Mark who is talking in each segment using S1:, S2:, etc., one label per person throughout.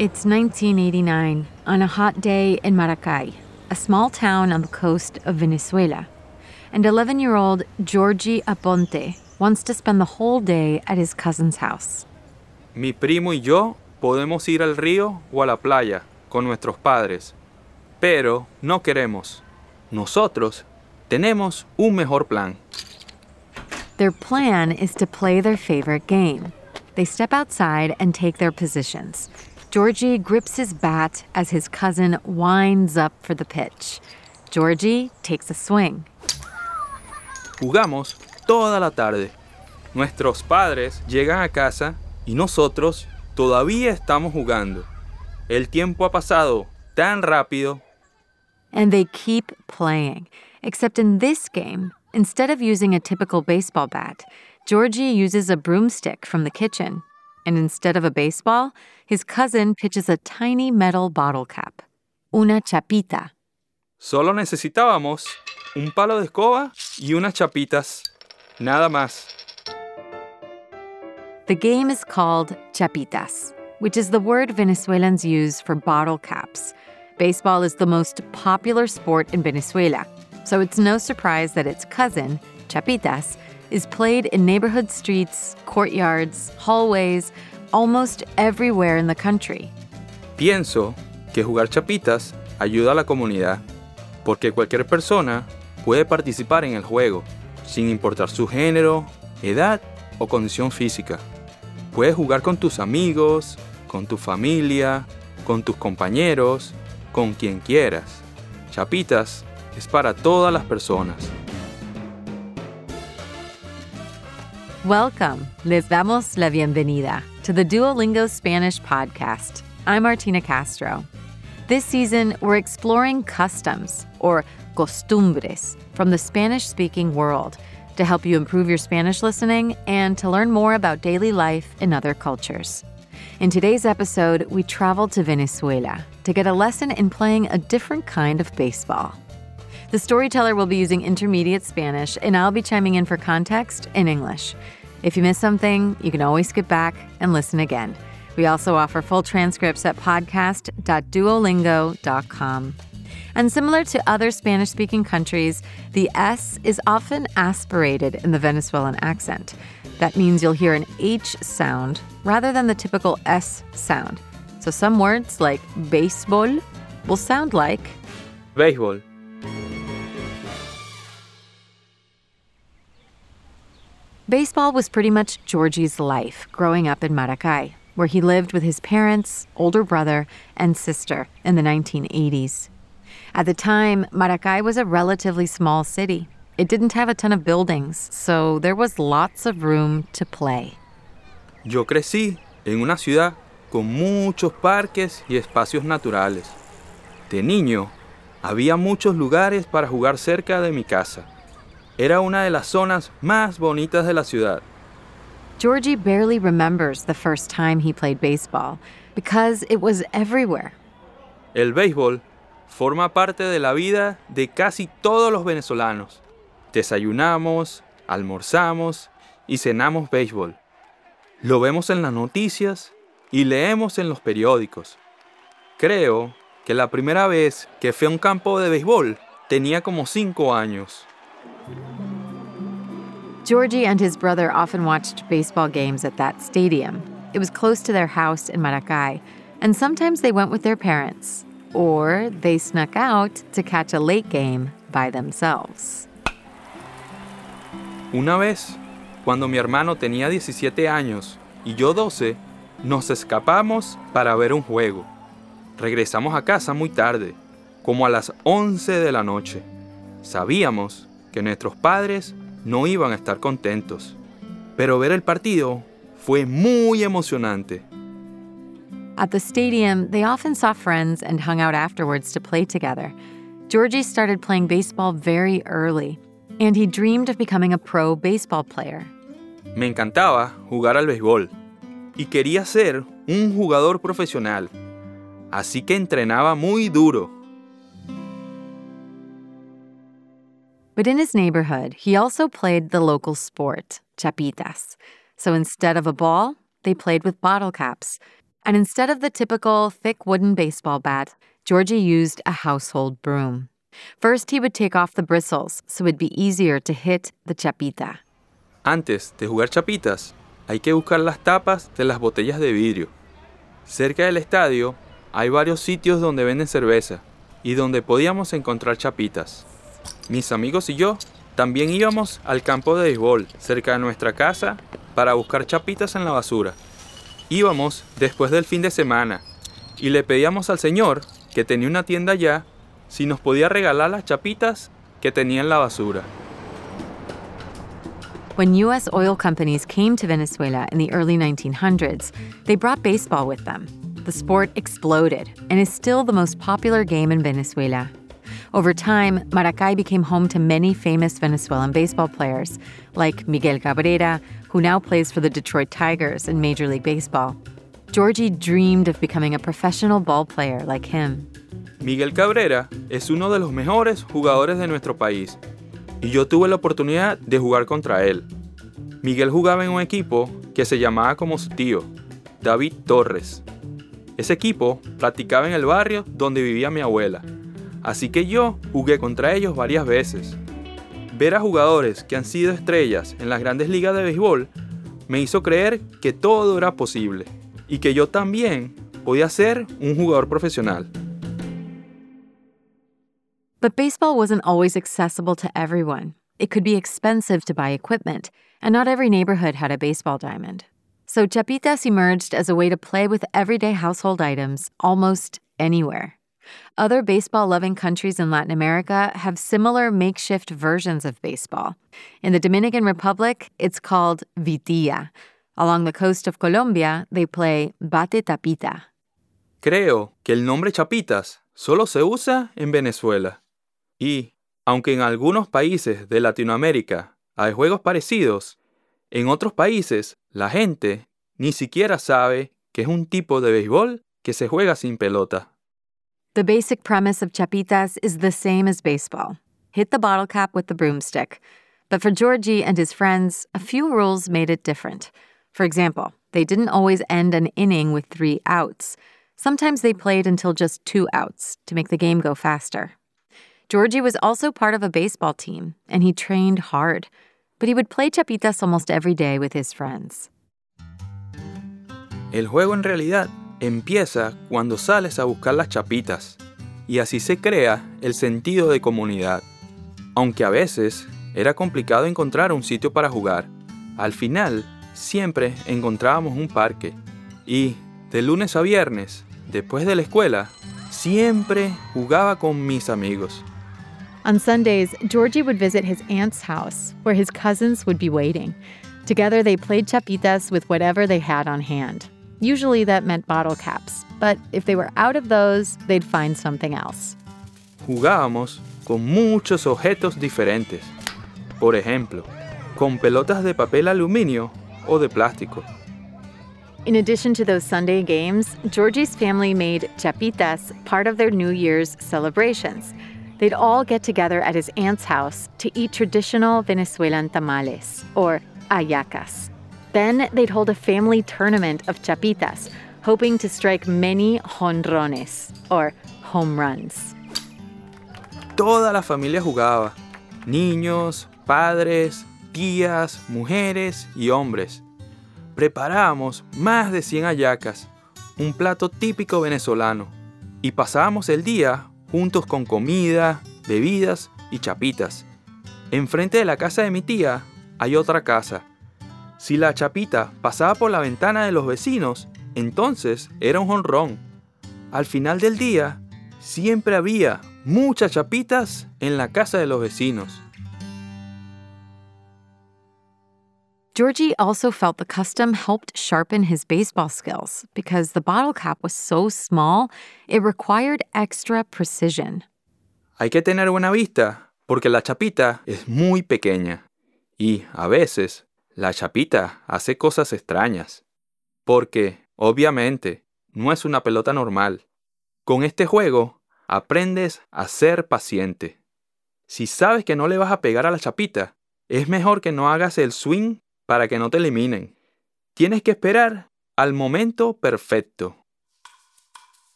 S1: It's 1989 on a hot day in Maracay, a small town on the coast of Venezuela. And 11 year old Georgie Aponte wants to spend the whole day at his cousin's house.
S2: Mi primo y yo podemos ir al río o a la playa con nuestros padres, pero no queremos. Nosotros tenemos un mejor plan.
S1: Their plan is to play their favorite game. They step outside and take their positions. Georgie grips his bat as his cousin winds up for the pitch. Georgie takes a swing.
S2: Jugamos toda la tarde. Nuestros padres llegan a casa y nosotros todavía estamos jugando. El tiempo ha pasado tan rápido.
S1: And they keep playing. Except in this game, instead of using a typical baseball bat, Georgie uses a broomstick from the kitchen. And instead of a baseball, his cousin pitches a tiny metal bottle cap. Una chapita.
S2: Solo necesitábamos un palo de escoba y unas chapitas. Nada más.
S1: The game is called chapitas, which is the word Venezuelans use for bottle caps. Baseball is the most popular sport in Venezuela, so it's no surprise that its cousin, chapitas, is played in neighborhood streets, courtyards, hallways, almost everywhere in the country.
S2: Pienso que jugar chapitas ayuda a la comunidad, porque cualquier persona puede participar en el juego, sin importar su género, edad o condición física. Puedes jugar con tus amigos, con tu familia, con tus compañeros, con quien quieras. Chapitas es para todas las personas.
S1: Welcome. Les damos la bienvenida to the Duolingo Spanish podcast. I'm Martina Castro. This season, we're exploring customs, or costumbres, from the Spanish speaking world to help you improve your Spanish listening and to learn more about daily life in other cultures. In today's episode, we travel to Venezuela to get a lesson in playing a different kind of baseball. The storyteller will be using intermediate Spanish, and I'll be chiming in for context in English. If you miss something, you can always skip back and listen again. We also offer full transcripts at podcast.duolingo.com. And similar to other Spanish speaking countries, the S is often aspirated in the Venezuelan accent. That means you'll hear an H sound rather than the typical S sound. So some words like baseball will sound like
S2: Béisbol.
S1: Baseball was pretty much Georgie's life growing up in Maracay, where he lived with his parents, older brother, and sister in the 1980s. At the time, Maracay was a relatively small city. It didn't have a ton of buildings, so there was lots of room to play.
S2: Yo crecí en una ciudad con muchos parques y espacios naturales. De niño, había muchos lugares para jugar cerca de mi casa. Era una de las zonas más bonitas de la ciudad.
S1: Georgie barely remembers the first time he played baseball because it was everywhere.
S2: El béisbol forma parte de la vida de casi todos los venezolanos. Desayunamos, almorzamos y cenamos béisbol. Lo vemos en las noticias y leemos en los periódicos. Creo que la primera vez que fui a un campo de béisbol tenía como cinco años.
S1: Georgie and his brother often watched baseball games at that stadium. It was close to their house in Maracay, and sometimes they went with their parents, or they snuck out to catch a late game by themselves.
S2: Una vez, cuando mi hermano tenía 17 años y yo 12, nos escapamos para ver un juego. Regresamos a casa muy tarde, como a las 11 de la noche. Sabíamos que nuestros padres no iban a estar contentos, pero ver el partido fue muy emocionante.
S1: At the stadium, they often saw friends and hung out afterwards to play together. Georgie started playing baseball very early, and he dreamed of becoming a pro baseball player.
S2: Me encantaba jugar al béisbol y quería ser un jugador profesional, así que entrenaba muy duro.
S1: But in his neighborhood, he also played the local sport, chapitas. So instead of a ball, they played with bottle caps. And instead of the typical thick wooden baseball bat, Georgie used a household broom. First, he would take off the bristles so it'd be easier to hit the chapita.
S2: Antes de jugar chapitas, hay que buscar las tapas de las botellas de vidrio. Cerca del estadio hay varios sitios donde venden cerveza y donde podíamos encontrar chapitas. Mis amigos y yo también íbamos al campo de béisbol cerca de nuestra casa para buscar chapitas en la basura. Íbamos después del fin de semana y le pedíamos al señor, que tenía una tienda allá, si nos podía regalar las chapitas que tenía en la basura.
S1: When U.S. oil companies came to Venezuela in the early 1900s, they brought baseball with them. The sport exploded and is still the most popular game in Venezuela. Over time, Maracay became home to many famous Venezuelan baseball players, like Miguel Cabrera, who now plays for the Detroit Tigers in Major League Baseball. Georgie dreamed of becoming a professional ball player like him.
S2: Miguel Cabrera es uno de los mejores jugadores de nuestro país y yo tuve la oportunidad de jugar contra él. Miguel jugaba en un equipo que se llamaba como su tío, David Torres. Ese equipo practicaba en el barrio donde vivía mi abuela, así que yo jugué contra ellos varias veces. Ver a jugadores que han sido estrellas en las grandes ligas de béisbol me hizo creer que todo era posible y que yo también podía ser un jugador profesional.
S1: But baseball wasn't always accessible to everyone. It could be expensive to buy equipment, and not every neighborhood had a baseball diamond. So chapitas emerged as a way to play with everyday household items almost anywhere. Other baseball loving countries in Latin America have similar makeshift versions of baseball. In the Dominican Republic, it's called vitilla. Along the coast of Colombia, they play bate tapita.
S2: Creo que el nombre chapitas solo se usa en Venezuela. Y, aunque en algunos países de Latinoamérica hay juegos parecidos, en otros países la gente ni siquiera sabe que es un tipo de béisbol que se juega sin pelota.
S1: The basic premise of chapitas is the same as baseball hit the bottle cap with the broomstick. But for Georgie and his friends, a few rules made it different. For example, they didn't always end an inning with three outs. Sometimes they played until just two outs to make the game go faster. Georgie was also part of a baseball team, and he trained hard, but he would play chapitas almost every day with his friends.
S2: El juego en realidad empieza cuando sales a buscar las chapitas, y así se crea el sentido de comunidad. Aunque a veces era complicado encontrar un sitio para jugar, al final siempre encontrábamos un parque, y de lunes a viernes, después de la escuela, siempre jugaba con mis amigos.
S1: On Sundays, Georgie would visit his aunt's house, where his cousins would be waiting. Together, they played chapitas with whatever they had on hand. Usually that meant bottle caps, but if they were out of those, they'd find something else.
S2: Jugábamos con muchos objetos diferentes. Por ejemplo, con pelotas de papel aluminio o de plástico.
S1: In addition to those Sunday games, Georgie's family made chapitas part of their New Year's celebrations. They'd all get together at his aunt's house to eat traditional Venezuelan tamales, or ayacas. Then they'd hold a family tournament of chapitas, hoping to strike many jonrones, or home runs.
S2: Toda la familia jugaba. Niños, padres, tías, mujeres y hombres. Preparábamos más de 100 ayacas, un plato típico venezolano, y pasábamos el día juntos con comida, bebidas y chapitas. Enfrente de la casa de mi tía hay otra casa. Si la chapita pasaba por la ventana de los vecinos, entonces era un jonrón. Al final del día, siempre había muchas chapitas en la casa de los vecinos.
S1: Georgie also felt the custom helped sharpen his baseball skills because the bottle cap was so small, it required extra precision.
S2: Hay que tener buena vista porque la chapita es muy pequeña y, a veces, la chapita hace cosas extrañas. Porque, obviamente, no es una pelota normal. Con este juego, aprendes a ser paciente. Si sabes que no le vas a pegar a la chapita, es mejor que no hagas el swing para que no te eliminen. Tienes que esperar al momento perfecto.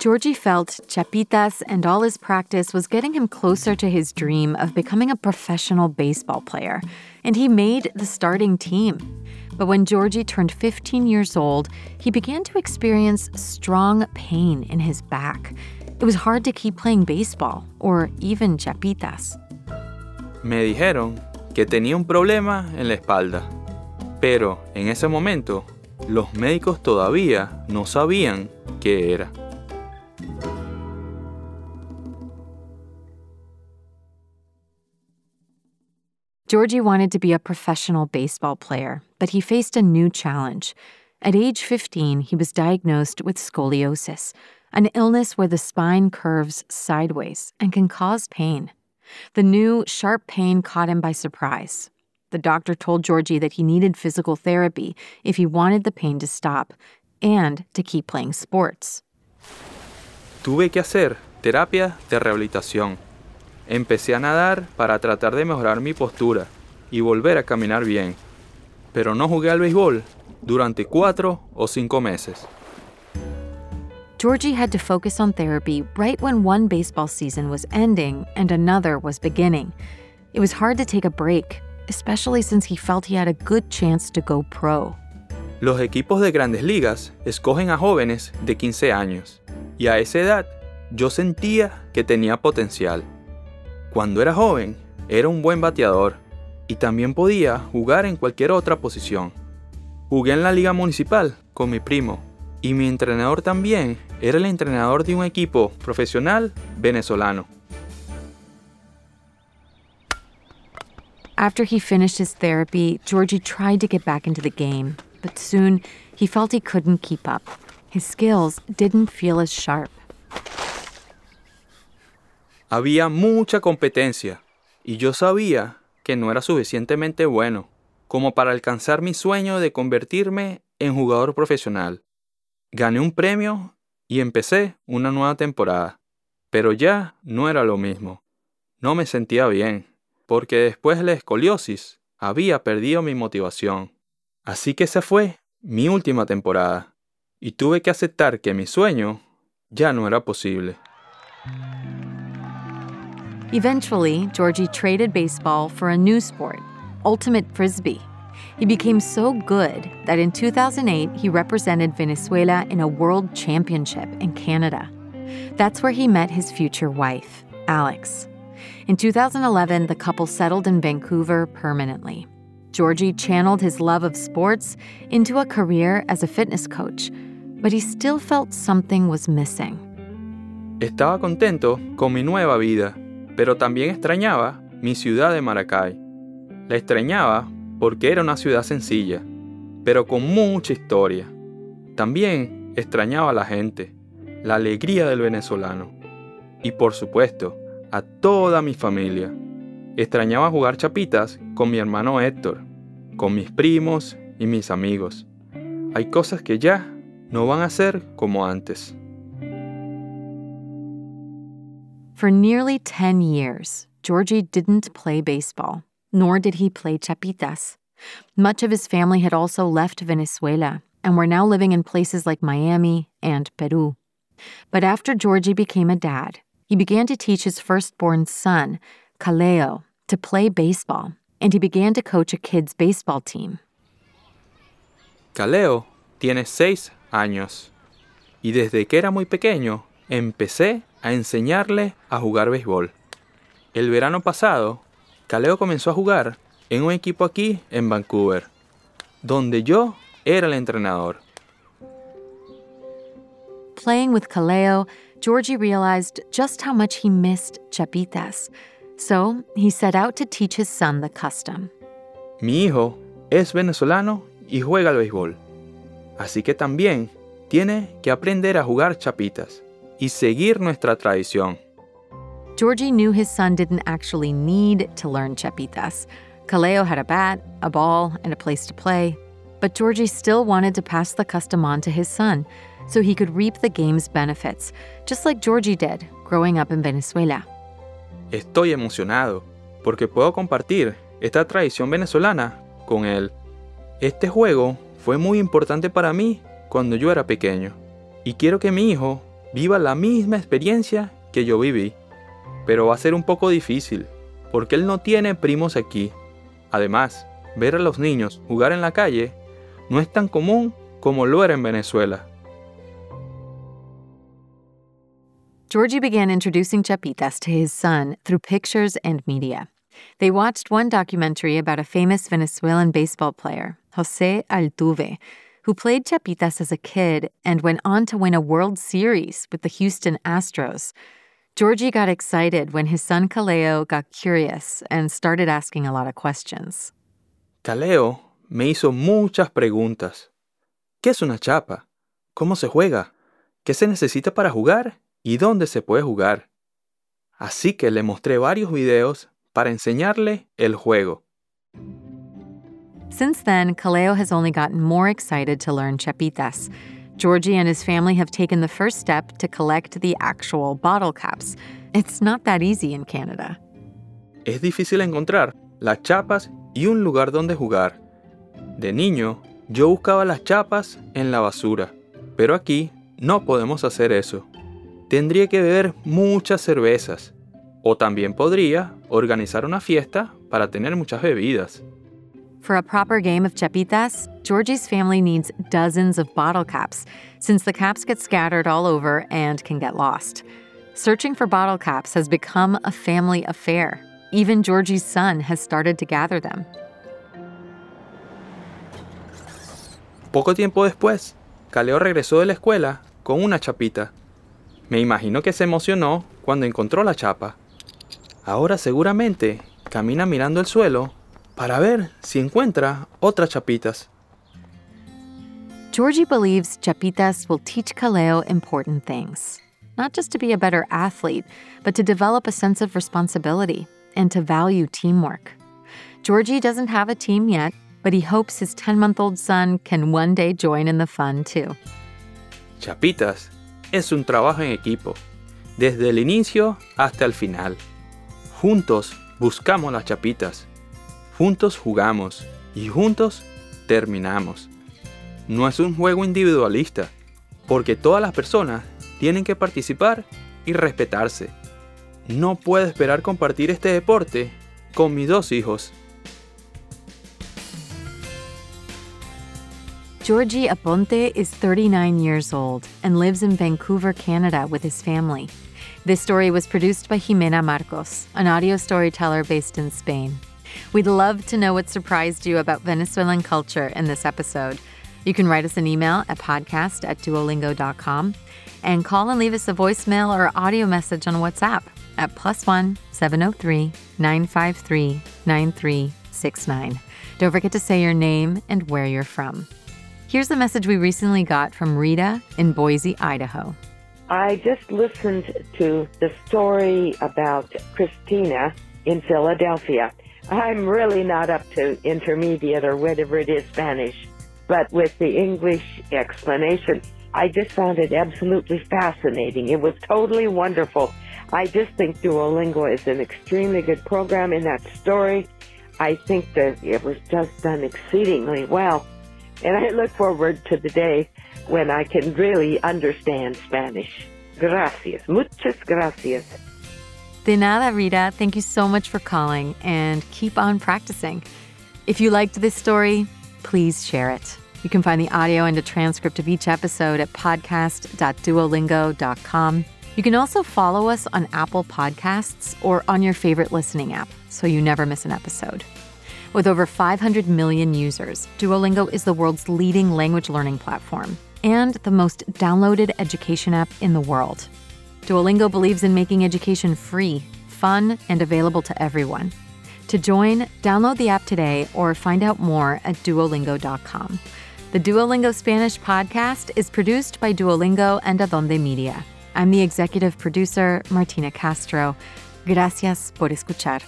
S1: Georgie felt Chapitas and all his practice was getting him closer to his dream of becoming a professional baseball player, and he made the starting team. But when Georgie turned 15 years old, he began to experience strong pain in his back. It was hard to keep playing baseball or even chapitas.
S2: Me dijeron que tenía un problema en la espalda, pero en ese momento los médicos todavía no sabían qué era.
S1: Georgie wanted to be a professional baseball player, but he faced a new challenge. At age 15, he was diagnosed with scoliosis, an illness where the spine curves sideways and can cause pain. The new, sharp pain caught him by surprise. The doctor told Georgie that he needed physical therapy if he wanted the pain to stop and to keep playing sports.
S2: Tuve que hacer terapia de rehabilitación Empecé a nadar para tratar de mejorar mi postura y volver a caminar bien, pero no jugué al béisbol durante cuatro o cinco meses.
S1: Georgie had to focus on therapy right when one baseball season was ending and another was beginning. It was hard to take a break, especially since he felt he had a good chance to go pro.
S2: Los equipos de grandes ligas escogen a jóvenes de 15 años, y a esa edad yo sentía que tenía potencial. Cuando era joven, era un buen bateador y también podía jugar en cualquier otra posición. Jugué en la liga municipal con mi primo y mi entrenador también era el entrenador de un equipo profesional venezolano.
S1: After he finished his therapy, Georgie tried to get back into the game, but soon he felt he couldn't keep up. His skills didn't feel as sharp.
S2: Había mucha competencia y yo sabía que no era suficientemente bueno como para alcanzar mi sueño de convertirme en jugador profesional. Gané un premio y empecé una nueva temporada, pero ya no era lo mismo. No me sentía bien, porque después de la escoliosis había perdido mi motivación. Así que esa fue mi última temporada, y tuve que aceptar que mi sueño ya no era posible.
S1: Eventually, Georgie traded baseball for a new sport, ultimate frisbee. He became so good that in 2008 he represented Venezuela in a world championship in Canada. That's where he met his future wife, Alex. In 2011, the couple settled in Vancouver permanently. Georgie channeled his love of sports into a career as a fitness coach, but he still felt something was missing.
S2: Estaba contento con mi nueva vida pero también extrañaba mi ciudad de Maracay. La extrañaba porque era una ciudad sencilla, pero con mucha historia. También extrañaba la gente, la alegría del venezolano y por supuesto a toda mi familia. Extrañaba jugar chapitas con mi hermano Héctor, con mis primos y mis amigos. Hay cosas que ya no van a ser como antes.
S1: For nearly 10 years, Georgie didn't play baseball, nor did he play chapitas. Much of his family had also left Venezuela and were now living in places like Miami and Peru. But after Georgie became a dad, he began to teach his firstborn son, Kaleo, to play baseball, and he began to coach a kids' baseball team.
S2: Kaleo tiene seis años, y desde que era muy pequeño empecé a enseñarle a jugar béisbol. El verano pasado, Kaleo comenzó a jugar en un equipo aquí en Vancouver, donde yo era el entrenador.
S1: Playing with Kaleo, Georgie realized just how much he missed chapitas. So he set out to teach his son the custom.
S2: Mi hijo es venezolano y juega al béisbol. Así que también tiene que aprender a jugar chapitas y seguir nuestra tradición.
S1: Georgie knew his son didn't actually need to learn chapitas. Kaleo had a bat, a ball, and a place to play. But Georgie still wanted to pass the custom on to his son so he could reap the game's benefits, just like Georgie did growing up in Venezuela.
S2: Estoy emocionado porque puedo compartir esta tradición venezolana con él. Este juego fue muy importante para mí cuando yo era pequeño y quiero que mi hijo viva la misma experiencia que yo viví. Pero va a ser un poco difícil, porque él no tiene primos aquí. Además, ver a los niños jugar en la calle no es tan común como lo era en Venezuela.
S1: Georgie began introducing chapitas to his son through pictures and media. They watched one documentary about a famous Venezuelan baseball player, Jose Altuve, who played chapitas as a kid and went on to win a World Series with the Houston Astros. Georgie got excited when his son Kaleo got curious and started asking a lot of questions.
S2: Kaleo me hizo muchas preguntas. ¿Qué es una chapa? ¿Cómo se juega? ¿Qué se necesita para jugar? ¿Y dónde se puede jugar? Así que le mostré varios videos para enseñarle el juego.
S1: Since then, Kaleo has only gotten more excited to learn chapitas. Georgie and his family have taken the first step to collect the actual bottle caps. It's not that easy in Canada.
S2: Es difícil encontrar las chapas y un lugar donde jugar. De niño, yo buscaba las chapas en la basura, pero aquí no podemos hacer eso. Tendría que beber muchas cervezas, o también podría organizar una fiesta para tener muchas bebidas.
S1: For a proper game of chapitas, Georgie's family needs dozens of bottle caps, since the caps get scattered all over and can get lost. Searching for bottle caps has become a family affair. Even Georgie's son has started to gather them.
S2: Poco tiempo después, Caleo regresó de la escuela con una chapita. Me imagino que se emocionó cuando encontró la chapa. Ahora seguramente camina mirando el suelo para ver si encuentra otras chapitas.
S1: Georgie believes chapitas will teach Kaleo important things. Not just to be a better athlete, but to develop a sense of responsibility and to value teamwork. Georgie doesn't have a team yet, but he hopes his 10 month old son can one day join in the fun too.
S2: Chapitas es un trabajo en equipo, desde el inicio hasta el final. Juntos buscamos las chapitas Juntos jugamos y juntos terminamos. No es un juego individualista, porque todas las personas tienen que participar y respetarse. No puedo esperar compartir este deporte con mis dos hijos.
S1: Georgie Aponte is 39 years old and lives in Vancouver, Canada with his family. This story was produced by Jimena Marcos, an audio storyteller based in Spain. We'd love to know what surprised you about Venezuelan culture in this episode. You can write us an email at podcast at duolingo.com and call and leave us a voicemail or audio message on WhatsApp at plus one 703 953 9369. Don't forget to say your name and where you're from. Here's a message we recently got from Rita in Boise, Idaho.
S3: I just listened to the story about Christina in Philadelphia. I'm really not up to intermediate or whatever it is Spanish, but with the English explanation, I just found it absolutely fascinating. It was totally wonderful. I just think Duolingo is an extremely good program in that story. I think that it was just done exceedingly well. And I look forward to the day when I can really understand Spanish. Gracias. Muchas gracias.
S1: De nada, Rita. Thank you so much for calling and keep on practicing. If you liked this story, please share it. You can find the audio and a transcript of each episode at podcast.duolingo.com. You can also follow us on Apple Podcasts or on your favorite listening app so you never miss an episode. With over 500 million users, Duolingo is the world's leading language learning platform and the most downloaded education app in the world. Duolingo believes in making education free, fun, and available to everyone. To join, download the app today or find out more at duolingo.com. The Duolingo Spanish podcast is produced by Duolingo and Adonde Media. I'm the executive producer, Martina Castro. Gracias por escuchar.